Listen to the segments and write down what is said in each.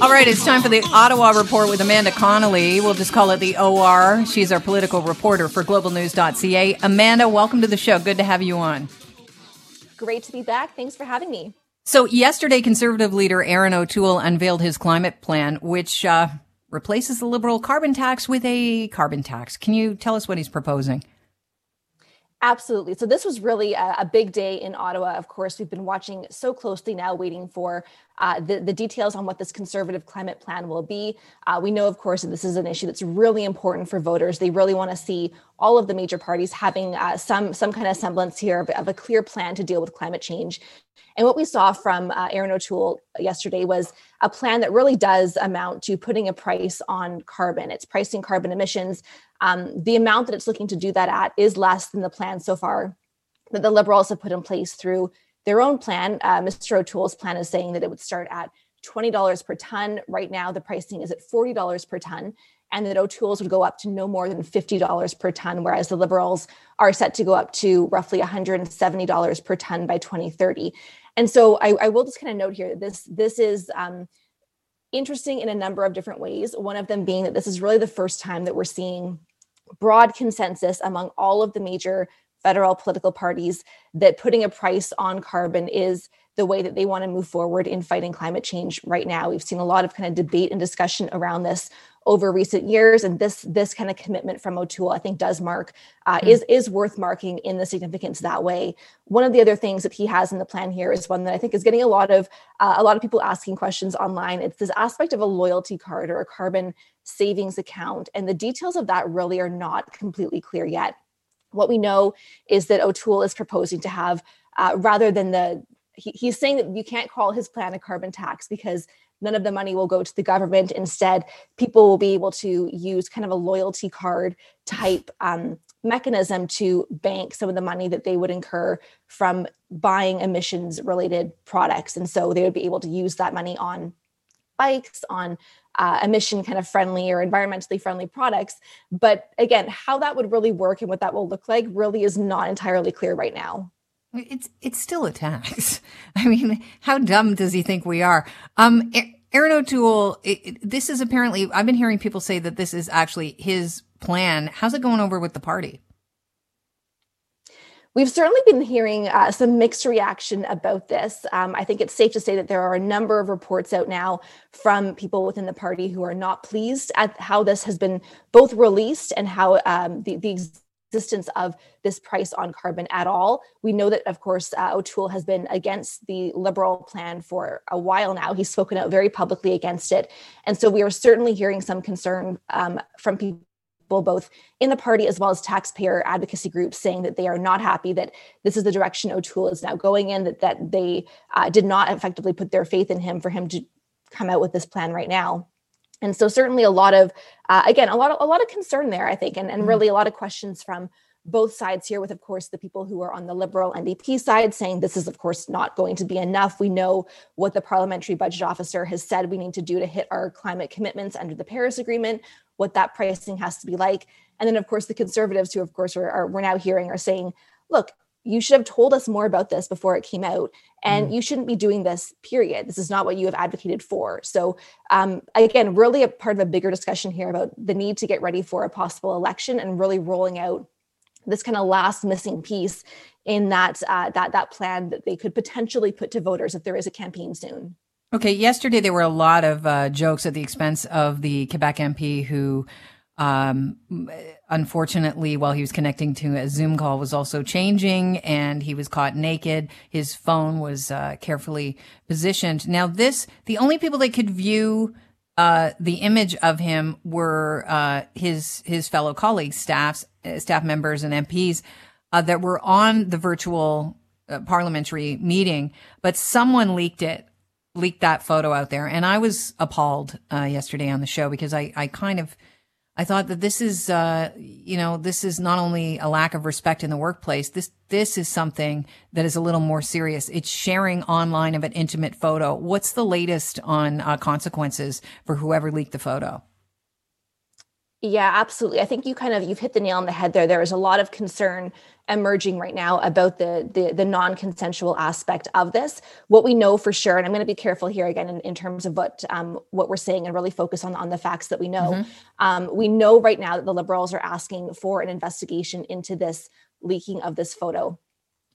All right, it's time for the Ottawa Report with Amanda Connolly. We'll just call it the OR. She's our political reporter for globalnews.ca. Amanda, welcome to the show. Good to have you on. Great to be back. Thanks for having me. So, yesterday, Conservative leader Erin O'Toole unveiled his climate plan, which uh, replaces the Liberal carbon tax with a carbon tax. Can you tell us what he's proposing? Absolutely. So this was really a, a, big day in Ottawa. Of course, we've been watching so closely now, waiting for uh, the, the details on what this conservative climate plan will be. Uh, we know, of course, that this is an issue that's really important for voters. They really want to see all of the major parties having uh, some some kind of semblance here of, of, a clear plan to deal with climate change. And what we saw from uh, Erin O'Toole yesterday was a plan that really does amount to putting a price on carbon. It's pricing carbon emissions. Um, the amount that it's looking to do that at is less than the plan so far that the Liberals have put in place through their own plan. Uh, Mr. O'Toole's plan is saying that it would start at $20 per ton. Right now, the pricing is at $40 per ton, and that O'Toole's would go up to no more than $50 per ton, whereas the Liberals are set to go up to roughly $170 per ton by 2030. And so I, I will just kind of note here that this this is um, interesting in a number of different ways. One of them being that this is really the first time that we're seeing broad consensus among all of the major federal political parties that putting a price on carbon is the way that they want to move forward in fighting climate change right now. We've seen a lot of kind of debate and discussion around this over recent years, and this this kind of commitment from O'Toole, I think, does mark uh, mm-hmm. is is worth marking in the significance that way. One of the other things that he has in the plan here is one that I think is getting a lot of uh, a lot of people asking questions online. It's this aspect of a loyalty card or a carbon savings account, and the details of that really are not completely clear yet. What we know is that O'Toole is proposing to have uh, rather than the he, he's saying that you can't call his plan a carbon tax because none of the money will go to the government. Instead, people will be able to use kind of a loyalty card type um, mechanism to bank some of the money that they would incur from buying emissions related products. And so they would be able to use that money on bikes, on uh, emission kind of friendly or environmentally friendly products. But again, how that would really work and what that will look like really is not entirely clear right now. It's it's still a tax. I mean, how dumb does he think we are? Um, Erin O'Toole, it, it, this is apparently I've been hearing people say that this is actually his plan. How's it going over with the party? We've certainly been hearing uh, some mixed reaction about this. Um, I think it's safe to say that there are a number of reports out now from people within the party who are not pleased at how this has been both released and how um, the, the existence of this price on carbon at all. We know that, of course, uh, O'Toole has been against the Liberal plan for a while now. He's spoken out very publicly against it. And so we are certainly hearing some concern um, from people both in the party as well as taxpayer advocacy groups saying that they are not happy that this is the direction O'Toole is now going in, that, that they uh, did not effectively put their faith in him for him to come out with this plan right now. And so certainly a lot of uh, again a lot of a lot of concern there i think and, and mm-hmm. really a lot of questions from both sides here with of course the people who are on the liberal ndp side saying this is of course not going to be enough. We know what the parliamentary budget officer has said we need to do to hit our climate commitments under the paris agreement what that pricing has to be like. And then of course the conservatives who of course are, are we're now hearing are saying look you should have told us more about this before it came out and mm. you shouldn't be doing this period. This is not what you have advocated for. So um, again really a part of a bigger discussion here about the need to get ready for a possible election and really rolling out this kind of last missing piece in that uh, that that plan that they could potentially put to voters if there is a campaign soon okay yesterday there were a lot of uh, jokes at the expense of the quebec mp who um, unfortunately, while he was connecting to a Zoom call, was also changing, and he was caught naked. His phone was uh, carefully positioned. Now, this the only people that could view uh, the image of him were uh, his his fellow colleagues, staffs, uh, staff members, and MPs uh, that were on the virtual parliamentary meeting. But someone leaked it, leaked that photo out there, and I was appalled yesterday on the show because I I kind of I thought that this is, uh, you know, this is not only a lack of respect in the workplace. This, this is something that is a little more serious. It's sharing online of an intimate photo. What's the latest on uh, consequences for whoever leaked the photo? Yeah, absolutely. I think you kind of you've hit the nail on the head there. There is a lot of concern emerging right now about the the, the non-consensual aspect of this. What we know for sure, and I'm going to be careful here again in, in terms of what um, what we're saying and really focus on on the facts that we know. Mm-hmm. Um, we know right now that the Liberals are asking for an investigation into this leaking of this photo.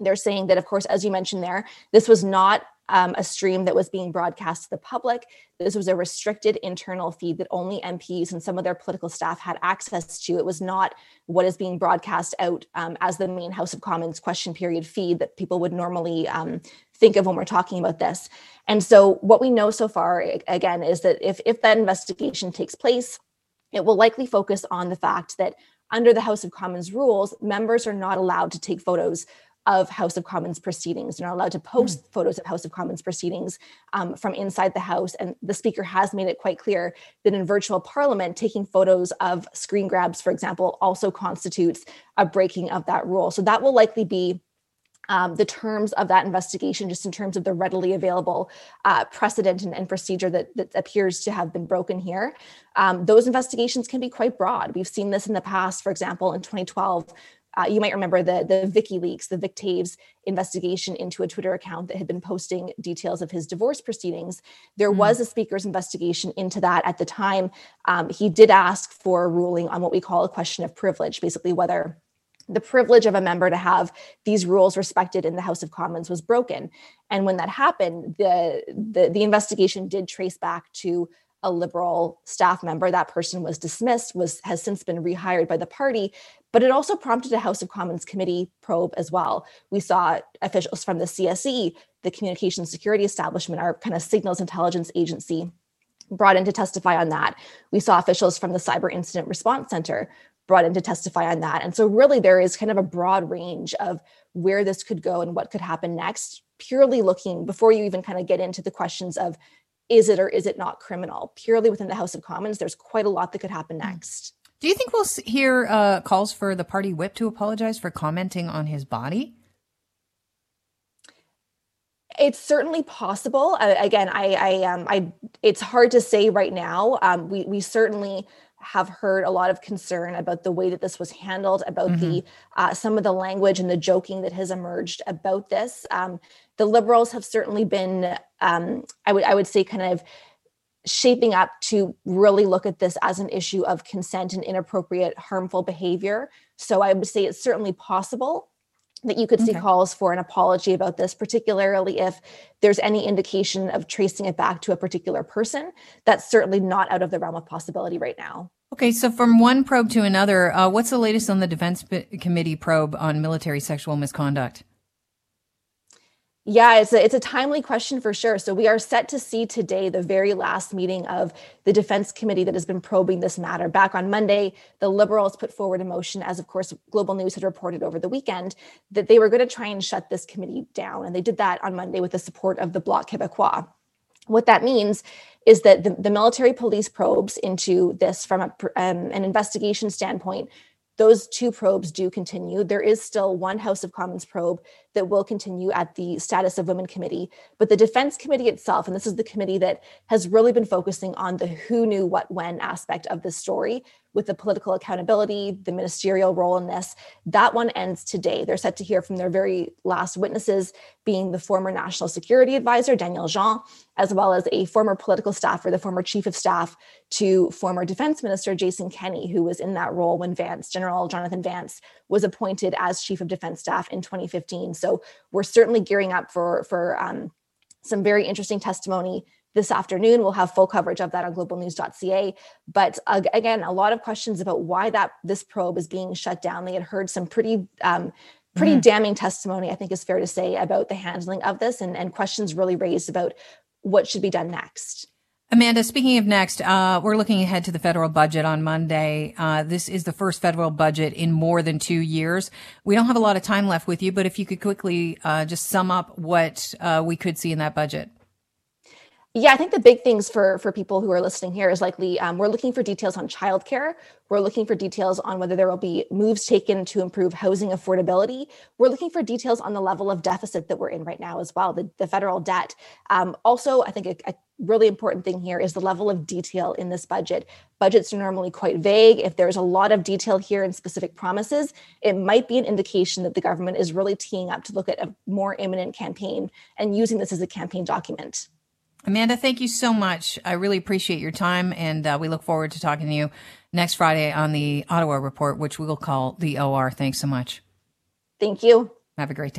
They're saying that, of course, as you mentioned there, this was not um, a stream that was being broadcast to the public. This was a restricted internal feed that only MPs and some of their political staff had access to. It was not what is being broadcast out um, as the main House of Commons question period feed that people would normally um, think of when we're talking about this. And so, what we know so far, again, is that if, if that investigation takes place, it will likely focus on the fact that under the House of Commons rules, members are not allowed to take photos of House of Commons proceedings. You're not allowed to post mm. photos of House of Commons proceedings um, from inside the House. And the Speaker has made it quite clear that in virtual Parliament, taking photos of screen grabs, for example, also constitutes a breaking of that rule. So that will likely be um, the terms of that investigation, just in terms of the readily available uh, precedent and, and procedure that, that, appears to have been broken here. Um, those investigations can be quite broad. We've seen this in the past, for example, in 2012 uh, you might remember the the Vikileaks, the Vic Toews investigation into a Twitter account that had been posting details of his divorce proceedings. There mm. was a speaker's investigation into that at the time. Um, he did ask for a ruling on what we call a question of privilege, basically whether the privilege of a member to have these rules respected in the House of Commons was broken. And when that happened, the the, the investigation did trace back to a liberal staff member that person was dismissed was has since been rehired by the party but it also prompted a house of commons committee probe as well. We saw officials from the cse the communications security establishment our kind of signals intelligence agency brought in to testify on that. We saw officials from the cyber incident response center brought in to testify on that. And so really there is kind of a broad range of where this could go and what could happen next purely looking before you even kind of get into the questions of is it or is it not criminal? Purely within the House of Commons, there's quite a lot that could happen hmm. next. Do you think we'll hear uh, calls for the party whip to apologize for commenting on his body? It's certainly possible. Uh, again, I, I, um, I, it's hard to say right now. Um, we, we certainly have heard a lot of concern about the way that this was handled, about mm-hmm. the uh, some of the language and the joking that has emerged about this. Um, the liberals have certainly been, um, I would I would say, kind of shaping up to really look at this as an issue of consent and inappropriate harmful behavior. So I would say it's certainly possible that you could see okay. calls for an apology about this, particularly if there's any indication of tracing it back to a particular person. That's certainly not out of the realm of possibility right now. Okay, so from one probe to another, uh, what's the latest on the Defense Committee probe on military sexual misconduct? Yeah, it's a, it's a timely question for sure. So we are set to see today the very last meeting of the Defense Committee that has been probing this matter. Back on Monday, the Liberals put forward a motion, as of course Global News had reported over the weekend, that they were going to try and shut this committee down. And they did that on Monday with the support of the Bloc Québécois. What that means is that the, the military police probes into this from a, um, an investigation standpoint those two probes do continue. There is still one House of Commons probe that will continue at the Status of Women Committee. But the Defense Committee itself, and this is the committee that has really been focusing on the who knew what when aspect of this story, with the political accountability, the ministerial role in this. That one ends today. They're set to hear from their very last witnesses, being the former National Security Advisor, Daniel Jean, as well as a former political staffer, the former Chief of Staff to former Defense Minister Jason Kenney, who was in that role when Vance, General Jonathan Vance, was appointed as Chief of Defense Staff in 2015. So we're certainly gearing up for, for um, some very interesting testimony this afternoon. We'll have full coverage of that on globalnews.ca. But uh, again, a lot of questions about why that this probe is being shut down. They had heard some pretty um, pretty mm-hmm. damning testimony, I think is fair to say, about the handling of this and, and questions really raised about what should be done next. Amanda, speaking of next, uh, we're looking ahead to the federal budget on Monday. Uh, this is the first federal budget in more than two years. We don't have a lot of time left with you, but if you could quickly uh, just sum up what uh, we could see in that budget yeah, I think the big things for for people who are listening here is likely um, we're looking for details on childcare. We're looking for details on whether there will be moves taken to improve housing affordability. We're looking for details on the level of deficit that we're in right now as well, the, the federal debt. Um, also, I think a, a really important thing here is the level of detail in this budget. Budgets are normally quite vague. If there's a lot of detail here and specific promises, it might be an indication that the government is really teeing up to look at a more imminent campaign and using this as a campaign document. Amanda, thank you so much. I really appreciate your time, and uh, we look forward to talking to you next Friday on the Ottawa Report, which we will call the OR. Thanks so much. Thank you. Have a great day.